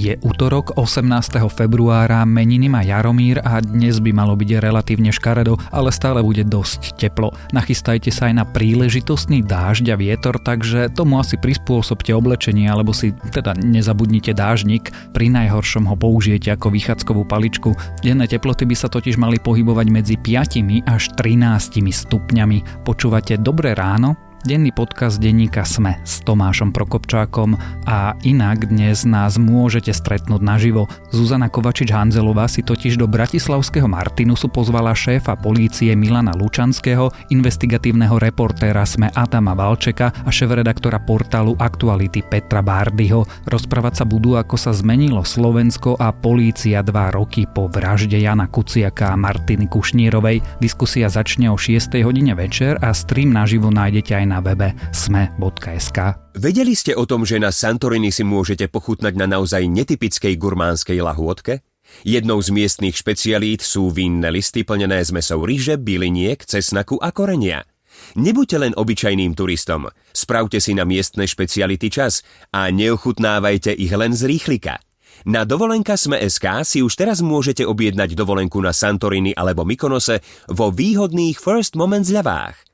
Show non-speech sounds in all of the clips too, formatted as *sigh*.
Je útorok 18. februára, meniny má Jaromír a dnes by malo byť relatívne škaredo, ale stále bude dosť teplo. Nachystajte sa aj na príležitostný dážď a vietor, takže tomu asi prispôsobte oblečenie alebo si teda nezabudnite dážnik. Pri najhoršom ho použijete ako vychádzkovú paličku. Denné teploty by sa totiž mali pohybovať medzi 5 až 13 stupňami. Počúvate Dobré ráno? Denný podcast denníka Sme s Tomášom Prokopčákom a inak dnes nás môžete stretnúť naživo. Zuzana Kovačič-Hanzelová si totiž do bratislavského Martinusu pozvala šéfa polície Milana Lučanského, investigatívneho reportéra Sme Adama Valčeka a šéf-redaktora portálu Aktuality Petra Bárdyho. Rozprávať sa budú, ako sa zmenilo Slovensko a polícia dva roky po vražde Jana Kuciaka a Martiny Kušnírovej. Diskusia začne o 6. hodine večer a stream naživo nájdete aj na webe sme.sk. Vedeli ste o tom, že na Santorini si môžete pochutnať na naozaj netypickej gurmánskej lahôdke? Jednou z miestnych špecialít sú vinné listy plnené z mesou ryže, byliniek, cesnaku a korenia. Nebuďte len obyčajným turistom, spravte si na miestne špeciality čas a neochutnávajte ich len z rýchlika. Na dovolenka Sme.sk si už teraz môžete objednať dovolenku na Santorini alebo Mykonose vo výhodných First Moment zľavách.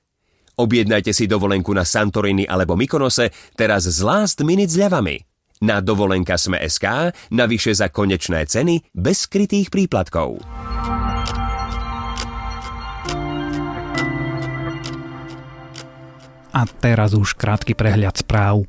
Objednajte si dovolenku na Santorini alebo Mykonose teraz s last minute zľavami. Na dovolenka sme SK, navyše za konečné ceny, bez skrytých príplatkov. A teraz už krátky prehľad správ.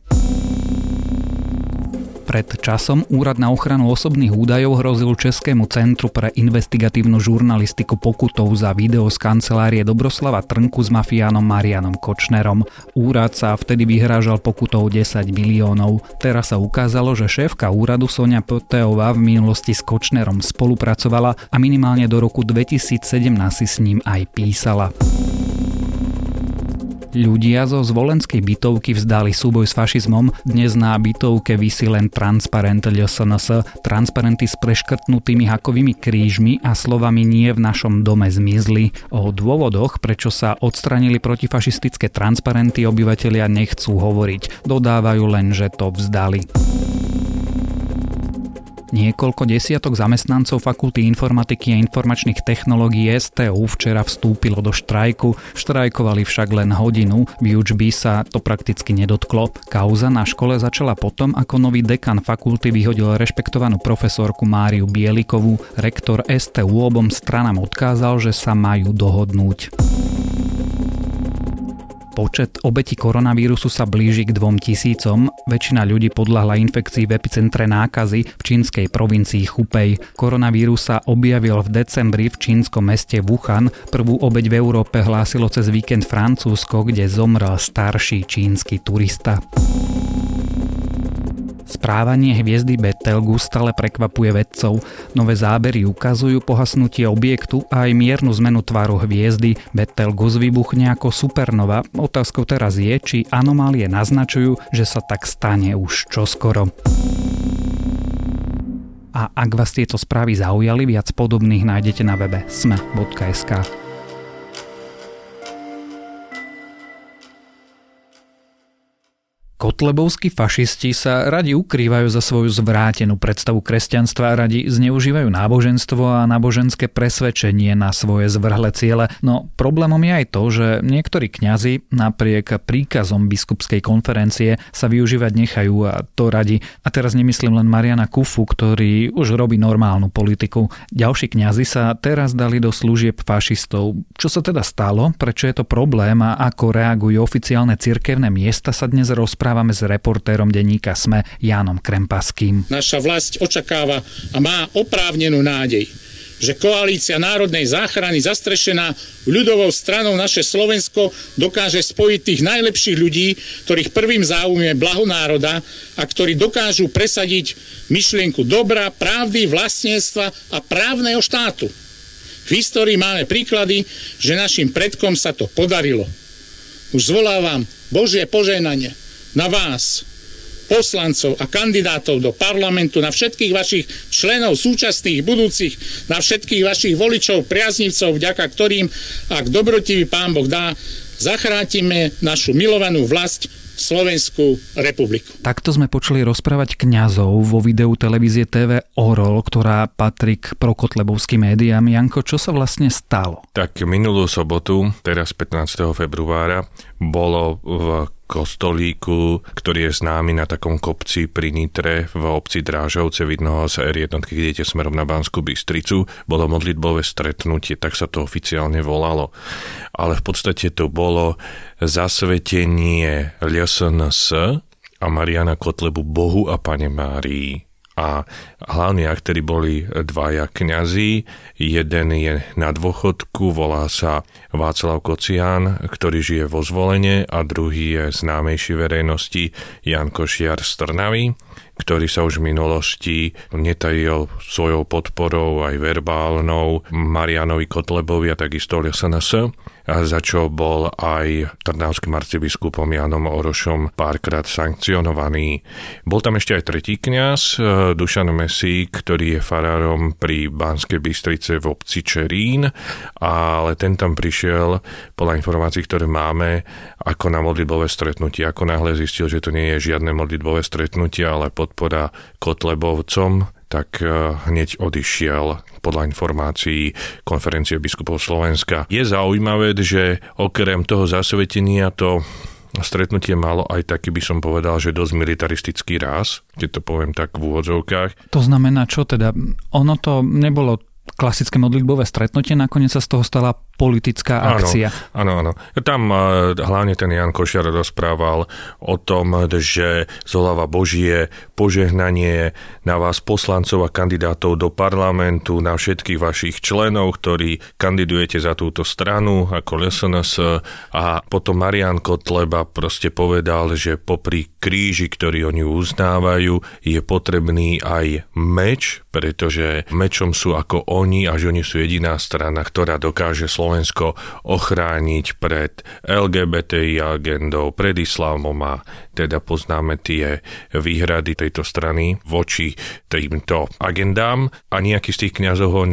Pred časom Úrad na ochranu osobných údajov hrozil Českému centru pre investigatívnu žurnalistiku pokutou za video z kancelárie Dobroslava Trnku s mafiánom Marianom Kočnerom. Úrad sa vtedy vyhrážal pokutou 10 miliónov. Teraz sa ukázalo, že šéfka úradu Sonia Poteová v minulosti s Kočnerom spolupracovala a minimálne do roku 2017 si s ním aj písala. Ľudia zo zvolenskej bytovky vzdali súboj s fašizmom. Dnes na bytovke vysí len transparent LSNS, transparenty s preškrtnutými hakovými krížmi a slovami nie v našom dome zmizli. O dôvodoch, prečo sa odstranili protifašistické transparenty, obyvatelia nechcú hovoriť. Dodávajú len, že to vzdali. Niekoľko desiatok zamestnancov Fakulty informatiky a informačných technológií STU včera vstúpilo do štrajku, štrajkovali však len hodinu, výučby sa to prakticky nedotklo. Kauza na škole začala potom, ako nový dekan fakulty vyhodil rešpektovanú profesorku Máriu Bielikovú. Rektor STU obom stranám odkázal, že sa majú dohodnúť. Počet obetí koronavírusu sa blíži k dvom tisícom. Väčšina ľudí podľahla infekcii v epicentre nákazy v čínskej provincii Chupej. Koronavírus sa objavil v decembri v čínskom meste Wuhan. Prvú obeť v Európe hlásilo cez víkend Francúzsko, kde zomrel starší čínsky turista. Správanie hviezdy Betelgeuse stále prekvapuje vedcov. Nové zábery ukazujú pohasnutie objektu a aj miernu zmenu tvaru hviezdy. Betelgeuse vybuchne ako supernova. Otázkou teraz je, či anomálie naznačujú, že sa tak stane už čoskoro. A ak vás tieto správy zaujali, viac podobných nájdete na webe sme.sk. Kotlebovskí fašisti sa radi ukrývajú za svoju zvrátenú predstavu kresťanstva radi zneužívajú náboženstvo a náboženské presvedčenie na svoje zvrhle ciele. No problémom je aj to, že niektorí kňazi napriek príkazom biskupskej konferencie sa využívať nechajú a to radi. A teraz nemyslím len Mariana Kufu, ktorý už robí normálnu politiku. Ďalší kňazi sa teraz dali do služieb fašistov. Čo sa teda stalo? Prečo je to problém a ako reagujú oficiálne cirkevné miesta sa dnes rozprávajú rozprávame s reportérom denníka SME Jánom Krempaským. Naša vlast očakáva a má oprávnenú nádej, že koalícia národnej záchrany zastrešená ľudovou stranou naše Slovensko dokáže spojiť tých najlepších ľudí, ktorých prvým záujmom je blaho národa a ktorí dokážu presadiť myšlienku dobra, pravdy, vlastníctva a právneho štátu. V histórii máme príklady, že našim predkom sa to podarilo. Už zvolávam Božie požehnanie na vás, poslancov a kandidátov do parlamentu, na všetkých vašich členov súčasných, budúcich, na všetkých vašich voličov, priaznivcov, vďaka ktorým, ak dobrotivý pán Boh dá, zachrátime našu milovanú vlast Slovenskú republiku. Takto sme počuli rozprávať kňazov vo videu televízie TV Orol, ktorá patrí k prokotlebovským médiám. Janko, čo sa vlastne stalo? Tak minulú sobotu, teraz 15. februára, bolo v kostolíku, ktorý je známy na takom kopci pri Nitre v obci Drážovce, vidno ho z R1, keď idete smerom na Banskú Bystricu. Bolo modlitbové stretnutie, tak sa to oficiálne volalo. Ale v podstate to bolo zasvetenie LSNS a Mariana Kotlebu Bohu a Pane Márii a hlavní aktéry boli dvaja kňazí. Jeden je na dôchodku, volá sa Václav Kocián, ktorý žije vo zvolenie a druhý je známejší verejnosti Jan Košiar z Trnavy ktorý sa už v minulosti netajil svojou podporou aj verbálnou Marianovi Kotlebovi a takisto SNS za čo bol aj trnavským arcibiskupom Janom Orošom párkrát sankcionovaný. Bol tam ešte aj tretí kňaz, e, Dušan Mesík, ktorý je farárom pri Banskej Bystrice v obci Čerín, ale ten tam prišiel podľa informácií, ktoré máme, ako na modlitbové stretnutie. Ako náhle zistil, že to nie je žiadne modlitbové stretnutie, ale podpora Kotlebovcom, tak e, hneď odišiel podľa informácií konferencie biskupov Slovenska. Je zaujímavé, že okrem toho zasvetenia to stretnutie malo aj taký, by som povedal, že dosť militaristický ráz, keď to poviem tak v úvodzovkách. To znamená čo teda? Ono to nebolo klasické modlitbové stretnutie, nakoniec sa z toho stala politická akcia. Áno, áno. Tam uh, hlavne ten Jan Košiar rozprával o tom, že zoláva Božie požehnanie na vás poslancov a kandidátov do parlamentu, na všetkých vašich členov, ktorí kandidujete za túto stranu ako LSNS a potom Marian Kotleba proste povedal, že popri kríži, ktorý oni uznávajú, je potrebný aj meč, pretože mečom sú ako oni a že oni sú jediná strana, ktorá dokáže Slovensko ochrániť pred LGBTI agendou, pred islámom a teda poznáme tie výhrady tejto strany voči týmto agendám. A nejaký z tých kňazov ho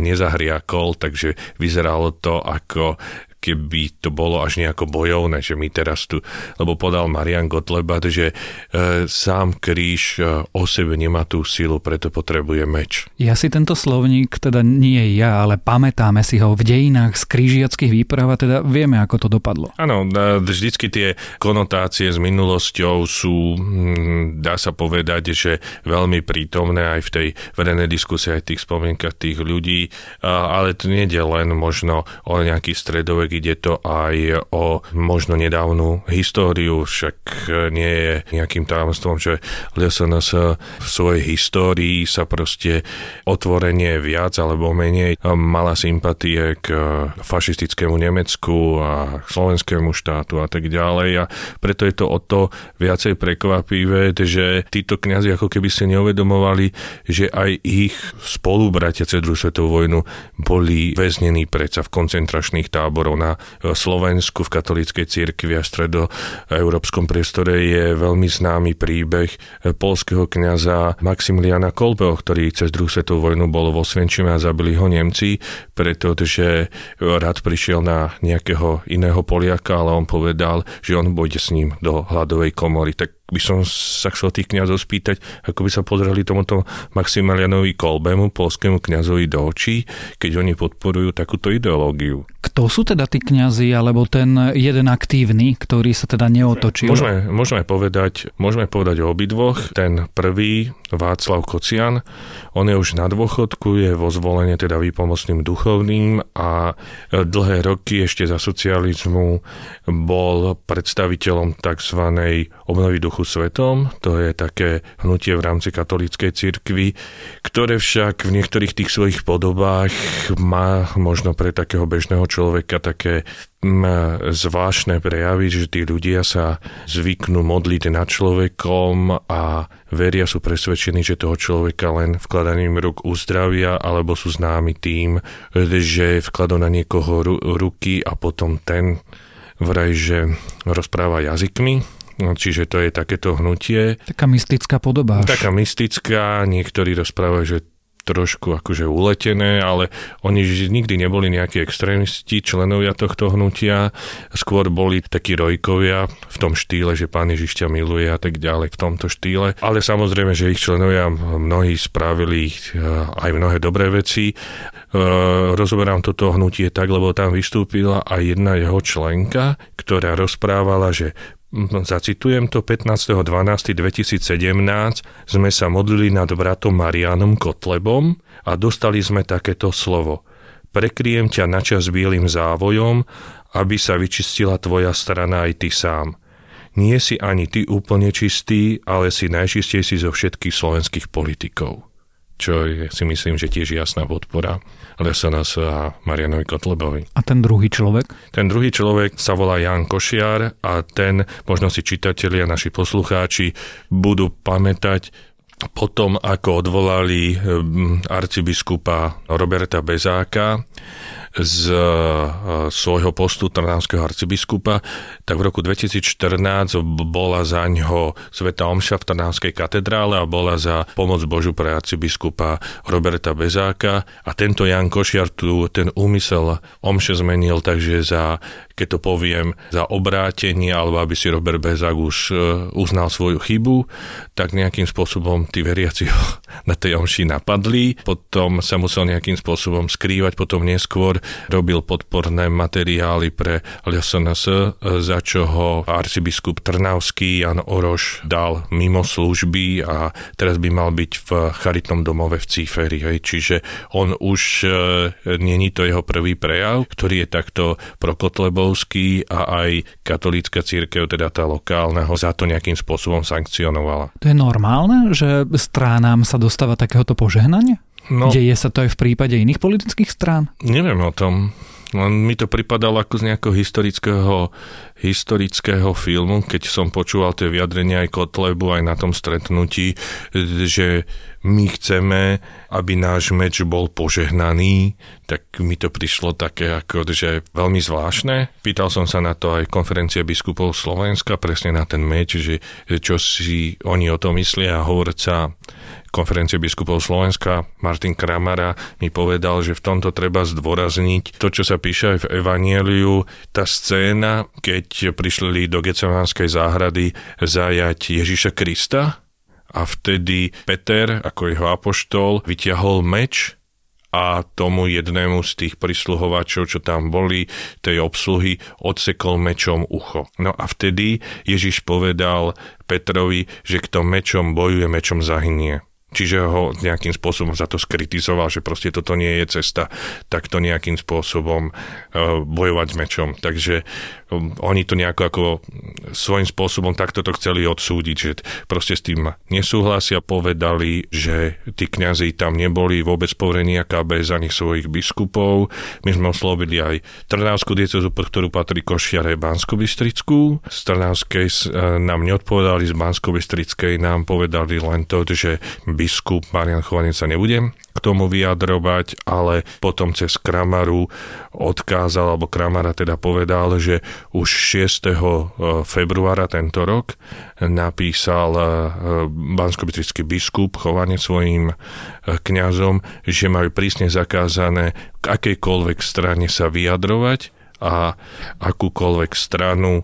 nezahriakol, takže vyzeralo to ako keby to bolo až nejako bojovné, že my teraz tu, lebo podal Marian Gotleba, že e, sám kríž e, o sebe nemá tú silu, preto potrebuje meč. Ja si tento slovník, teda nie ja, ale pamätáme si ho v dejinách z krížiackých výprav a teda vieme, ako to dopadlo. Áno, e, vždycky tie konotácie s minulosťou sú, hm, dá sa povedať, že veľmi prítomné aj v tej verejnej diskusii, aj tých spomienkach tých ľudí, ale to nie je len možno o nejaký stredovek ide to aj o možno nedávnu históriu, však nie je nejakým tajomstvom, že LSNS v svojej histórii sa proste otvorenie viac alebo menej mala sympatie k fašistickému Nemecku a slovenskému štátu a tak ďalej. A preto je to o to viacej prekvapivé, že títo kňazi ako keby si neuvedomovali, že aj ich spolubratia cez druhú svetovú vojnu boli väznení predsa v koncentračných táboroch na Slovensku v katolíckej cirkvi a stredoeurópskom priestore je veľmi známy príbeh polského kňaza Maximiliana Kolbeho, ktorý cez druhú svetovú vojnu bol vo Svenčime a zabili ho Nemci, pretože rád prišiel na nejakého iného Poliaka, ale on povedal, že on pôjde s ním do hladovej komory. Tak by som sa chcel tých kniazov spýtať, ako by sa pozreli tomuto Maximilianovi Kolbemu, polskému kňazovi do očí, keď oni podporujú takúto ideológiu. Kto sú teda tí kňazi, alebo ten jeden aktívny, ktorý sa teda neotočil? Môžeme, môžeme, povedať, môžeme povedať o obidvoch. Ten prvý, Václav Kocian, on je už na dôchodku, je vo zvolenie teda výpomocným duchovným a dlhé roky ešte za socializmu bol predstaviteľom tzv. obnovy duchu svetom. To je také hnutie v rámci katolíckej cirkvi, ktoré však v niektorých tých svojich podobách má možno pre takého bežného človeka také zvláštne prejavy, že tí ľudia sa zvyknú modliť nad človekom a veria, sú presvedčení, že toho človeka len vkladaním ruk uzdravia, alebo sú známi tým, že vkladú na niekoho ruky a potom ten vraj, že rozpráva jazykmi, Čiže to je takéto hnutie. Taká mystická podoba. Taká mystická, niektorí rozprávajú, že trošku akože uletené, ale oni nikdy neboli nejakí extrémisti, členovia tohto hnutia, skôr boli takí rojkovia v tom štýle, že pán Ježiš ťa miluje a tak ďalej v tomto štýle. Ale samozrejme, že ich členovia mnohí spravili eh, aj mnohé dobré veci. Eh, rozoberám toto hnutie tak, lebo tam vystúpila aj jedna jeho členka, ktorá rozprávala, že zacitujem to, 15.12.2017 sme sa modlili nad bratom Marianom Kotlebom a dostali sme takéto slovo. Prekryjem ťa načas bielým závojom, aby sa vyčistila tvoja strana aj ty sám. Nie si ani ty úplne čistý, ale si najčistejší zo všetkých slovenských politikov. Čo je, si myslím, že tiež jasná podpora Lesonas a Marianovi Kotlebovi. A ten druhý človek? Ten druhý človek sa volá Jan Košiar a ten, možno si čitatelia, naši poslucháči, budú pamätať, potom, ako odvolali hm, arcibiskupa Roberta Bezáka, z e, svojho postu Trnavského arcibiskupa, tak v roku 2014 bola za ňo Sveta Omša v Trnavskej katedrále a bola za pomoc Božu pre arcibiskupa Roberta Bezáka. A tento Jan Košiar tu ten úmysel Omše zmenil, takže za keď to poviem, za obrátenie, alebo aby si Robert Bezák už e, uznal svoju chybu, tak nejakým spôsobom tí veriaci ho *laughs* na tej omši napadli, potom sa musel nejakým spôsobom skrývať, potom neskôr robil podporné materiály pre LSNS, e, za čo ho arcibiskup Trnavský Jan Oroš dal mimo služby a teraz by mal byť v charitnom domove v Cíferi. Čiže on už e, není to jeho prvý prejav, ktorý je takto prokotlebo Lvovský a aj katolícka církev, teda tá lokálna, ho za to nejakým spôsobom sankcionovala. To je normálne, že stránám sa dostáva takéhoto požehnania? No, Deje sa to aj v prípade iných politických strán? Neviem o tom. Len mi to pripadalo ako z nejakého historického, historického filmu, keď som počúval tie vyjadrenia aj Kotlebu, aj na tom stretnutí, že my chceme, aby náš meč bol požehnaný, tak mi to prišlo také ako, že veľmi zvláštne. Pýtal som sa na to aj konferencie biskupov Slovenska, presne na ten meč, že čo si oni o tom myslia a hovorca konferencie biskupov Slovenska Martin Kramara mi povedal, že v tomto treba zdôrazniť to, čo sa píše aj v Evanieliu, tá scéna, keď prišli do Gecemánskej záhrady zajať Ježiša Krista a vtedy Peter, ako jeho apoštol, vyťahol meč a tomu jednému z tých prisluhovačov, čo tam boli, tej obsluhy, odsekol mečom ucho. No a vtedy Ježiš povedal Petrovi, že kto mečom bojuje, mečom zahynie čiže ho nejakým spôsobom za to skritizoval, že proste toto nie je cesta, tak to nejakým spôsobom uh, bojovať s mečom. Takže um, oni to nejako ako svojím spôsobom takto to chceli odsúdiť, že proste s tým nesúhlasia, povedali, že tí kňazi tam neboli vôbec poverení KB za nich svojich biskupov. My sme oslovili aj Trnavskú diecezu, pod ktorú patrí Košiare bansko bystrickú Z Trnavskej uh, nám neodpovedali, z bansko nám povedali len to, že by biskup Marian Chovanec sa nebudem k tomu vyjadrovať, ale potom cez Kramaru odkázal, alebo Kramara teda povedal, že už 6. E, februára tento rok napísal e, bansko biskup chovanie svojim e, kňazom, že majú prísne zakázané k akejkoľvek strane sa vyjadrovať a akúkoľvek stranu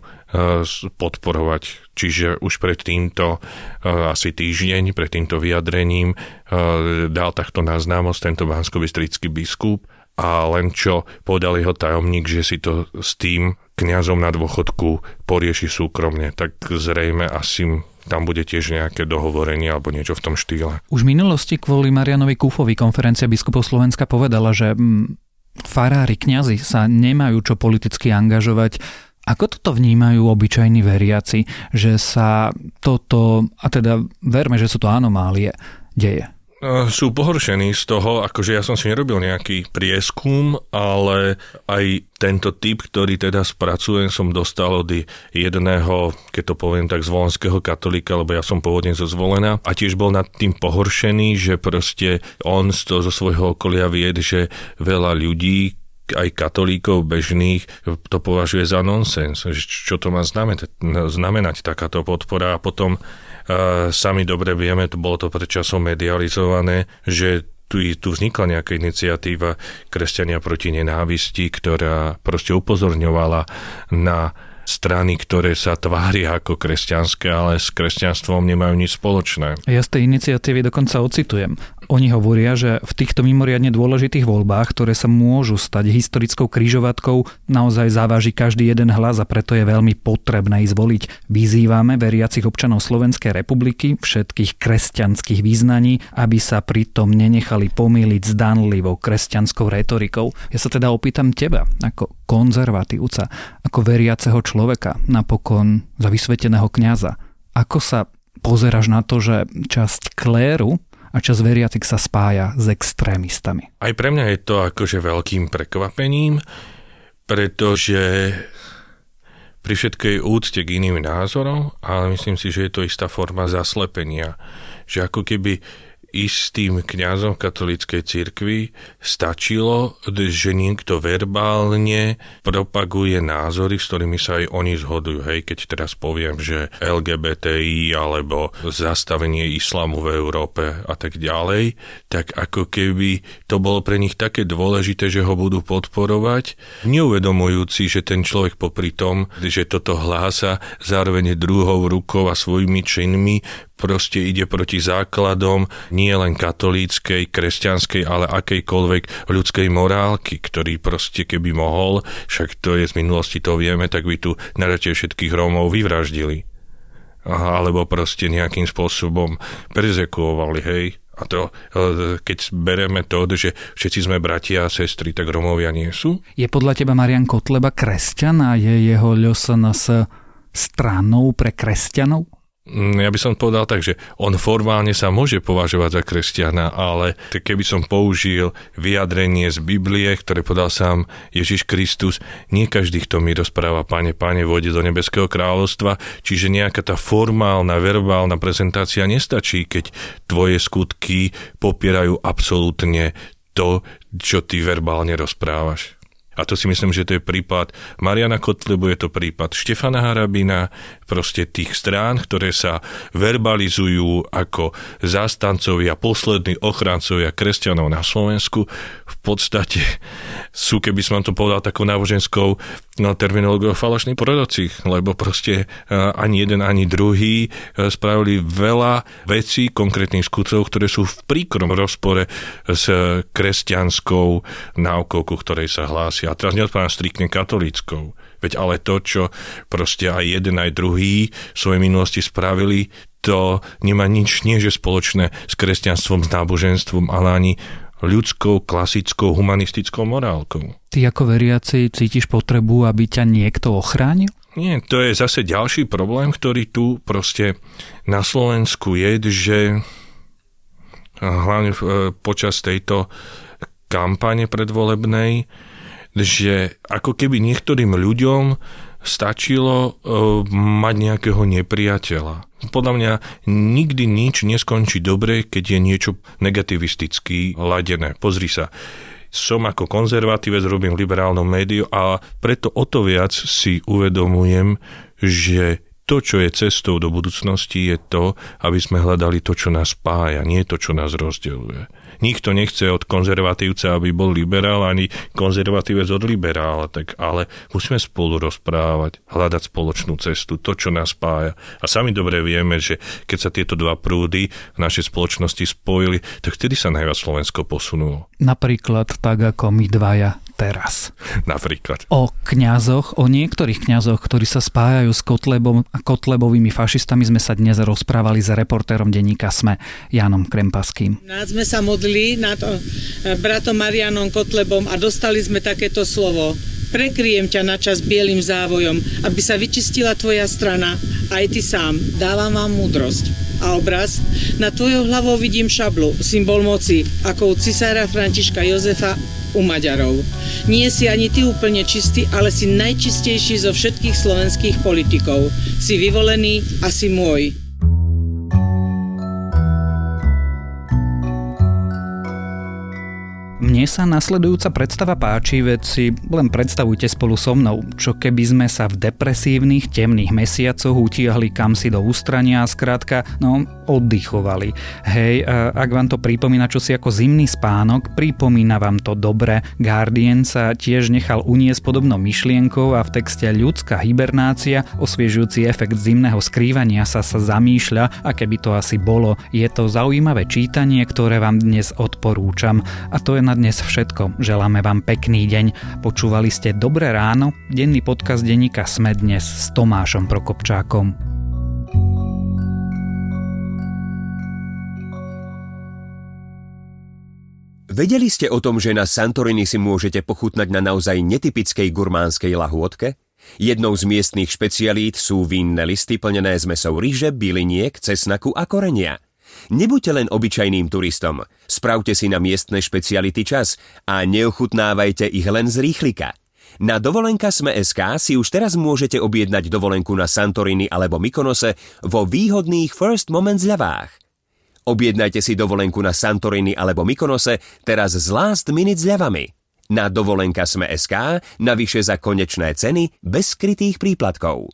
podporovať Čiže už pred týmto uh, asi týždeň, pred týmto vyjadrením uh, dal takto na známosť tento bansko biskup a len čo povedal jeho tajomník, že si to s tým kňazom na dôchodku porieši súkromne, tak zrejme asi tam bude tiež nejaké dohovorenie alebo niečo v tom štýle. Už v minulosti kvôli Marianovi Kúfovi konferencia biskupov Slovenska povedala, že mm, farári, kňazi sa nemajú čo politicky angažovať ako toto vnímajú obyčajní veriaci, že sa toto, a teda verme, že sú to anomálie, deje? No, sú pohoršení z toho, akože ja som si nerobil nejaký prieskum, ale aj tento typ, ktorý teda spracujem, som dostal od jedného, keď to poviem tak, zvolenského katolíka, lebo ja som pôvodne zo zvolená a tiež bol nad tým pohoršený, že proste on z toho, zo svojho okolia vie, že veľa ľudí, aj katolíkov bežných to považuje za nonsens. Čo to má znamenať, znamenať takáto podpora a potom uh, sami dobre vieme, to bolo to predčasom medializované, že tu, tu vznikla nejaká iniciatíva Kresťania proti nenávisti, ktorá proste upozorňovala na strany, ktoré sa tvária ako kresťanské, ale s kresťanstvom nemajú nič spoločné. Ja z tej iniciatívy dokonca ocitujem. Oni hovoria, že v týchto mimoriadne dôležitých voľbách, ktoré sa môžu stať historickou kryžovatkou, naozaj závaží každý jeden hlas a preto je veľmi potrebné ich zvoliť. Vyzývame veriacich občanov Slovenskej republiky, všetkých kresťanských význaní, aby sa pritom nenechali pomýliť s danlivou kresťanskou retorikou. Ja sa teda opýtam teba, ako konzervatívca, ako veriaceho človeka, napokon za vysveteného kňaza. Ako sa pozeráš na to, že časť kléru a čas veriacich sa spája s extrémistami. Aj pre mňa je to akože veľkým prekvapením, pretože pri všetkej úcte k iným názorom, ale myslím si, že je to istá forma zaslepenia. Že ako keby istým kňazom katolíckej cirkvi stačilo, že niekto verbálne propaguje názory, s ktorými sa aj oni zhodujú. Hej, keď teraz poviem, že LGBTI alebo zastavenie islamu v Európe a tak ďalej, tak ako keby to bolo pre nich také dôležité, že ho budú podporovať, neuvedomujúci, že ten človek popri tom, že toto hlása zároveň druhou rukou a svojimi činmi proste ide proti základom nie len katolíckej, kresťanskej, ale akejkoľvek ľudskej morálky, ktorý proste keby mohol, však to je z minulosti, to vieme, tak by tu najradšej všetkých Rómov vyvraždili. Aha, alebo proste nejakým spôsobom prezekuovali, hej. A to, e, keď bereme to, že všetci sme bratia a sestry, tak Romovia nie sú? Je podľa teba Marian Kotleba kresťan a je jeho LSNS stranou pre kresťanov? Mm, ja by som povedal tak, že on formálne sa môže považovať za kresťana, ale keby som použil vyjadrenie z Biblie, ktoré podal sám Ježiš Kristus, nie každý, kto mi rozpráva, pane, pane, vode do nebeského kráľovstva, čiže nejaká tá formálna, verbálna prezentácia nestačí, keď tvoje skutky popierajú absolútne to, čo ty verbálne rozprávaš. A to si myslím, že to je prípad Mariana Kotlebu, je to prípad Štefana Harabina, proste tých strán, ktoré sa verbalizujú ako zástancovia, poslední ochrancovia kresťanov na Slovensku, v podstate sú, keby som to povedal takou náboženskou no, terminológiou falošní proroci, lebo proste e, ani jeden, ani druhý e, spravili veľa vecí, konkrétnych skutkov, ktoré sú v príkrom rozpore s kresťanskou náukou, ku ktorej sa hlásia. A teraz neodpávam striktne katolíckou. Veď ale to, čo proste aj jeden, aj druhý v svojej minulosti spravili, to nemá nič nie že spoločné s kresťanstvom, s náboženstvom, ale ani ľudskou, klasickou, humanistickou morálkou. Ty ako veriaci cítiš potrebu, aby ťa niekto ochránil? Nie, to je zase ďalší problém, ktorý tu proste na Slovensku je, že hlavne e, počas tejto kampane predvolebnej že ako keby niektorým ľuďom stačilo uh, mať nejakého nepriateľa. Podľa mňa nikdy nič neskončí dobre, keď je niečo negativisticky ladené. Pozri sa, som ako konzervatívec, robím liberálnu médiu a preto o to viac si uvedomujem, že to, čo je cestou do budúcnosti, je to, aby sme hľadali to, čo nás spája, nie to, čo nás rozdeľuje. Nikto nechce od konzervatívca, aby bol liberál, ani konzervatívec od liberála, tak ale musíme spolu rozprávať, hľadať spoločnú cestu, to, čo nás spája. A sami dobre vieme, že keď sa tieto dva prúdy v našej spoločnosti spojili, tak vtedy sa najviac Slovensko posunulo. Napríklad tak, ako my dvaja teraz. Napríklad. O kňazoch, o niektorých kňazoch, ktorí sa spájajú s Kotlebom a Kotlebovými fašistami sme sa dnes rozprávali s reportérom denníka SME, Jánom Krempaským. Sme sa modli nad bratom Marianom Kotlebom a dostali sme takéto slovo. Prekryjem ťa na čas bielým závojom, aby sa vyčistila tvoja strana, aj ty sám. Dávam vám múdrosť. A obraz? Na tvojou hlavou vidím šablu, symbol moci, ako u cisára Františka Jozefa u Maďarov. Nie si ani ty úplne čistý, ale si najčistejší zo všetkých slovenských politikov. Si vyvolený a si môj. Mne sa nasledujúca predstava páči, veď si len predstavujte spolu so mnou, čo keby sme sa v depresívnych, temných mesiacoch utiahli kam si do ústrania a skrátka, no, oddychovali. Hej, ak vám to pripomína čo si ako zimný spánok, pripomína vám to dobre. Guardian sa tiež nechal uniesť podobnou myšlienkou a v texte ľudská hibernácia, osviežujúci efekt zimného skrývania sa sa zamýšľa, aké by to asi bolo. Je to zaujímavé čítanie, ktoré vám dnes odporúčam. A to je na dnes všetko. Želáme vám pekný deň. Počúvali ste Dobré ráno, denný podcast denníka Sme dnes s Tomášom Prokopčákom. Vedeli ste o tom, že na Santorini si môžete pochutnať na naozaj netypickej gurmánskej lahôdke? Jednou z miestnych špecialít sú vínne listy plnené z mesou ryže, byliniek, cesnaku a korenia – Nebuďte len obyčajným turistom. Spravte si na miestne špeciality čas a neochutnávajte ich len z rýchlika. Na dovolenka Sme SK si už teraz môžete objednať dovolenku na Santorini alebo Mykonose vo výhodných First Moment zľavách. Objednajte si dovolenku na Santorini alebo Mykonose teraz s Last Minute zľavami. Na dovolenka Sme SK navyše za konečné ceny bez skrytých príplatkov.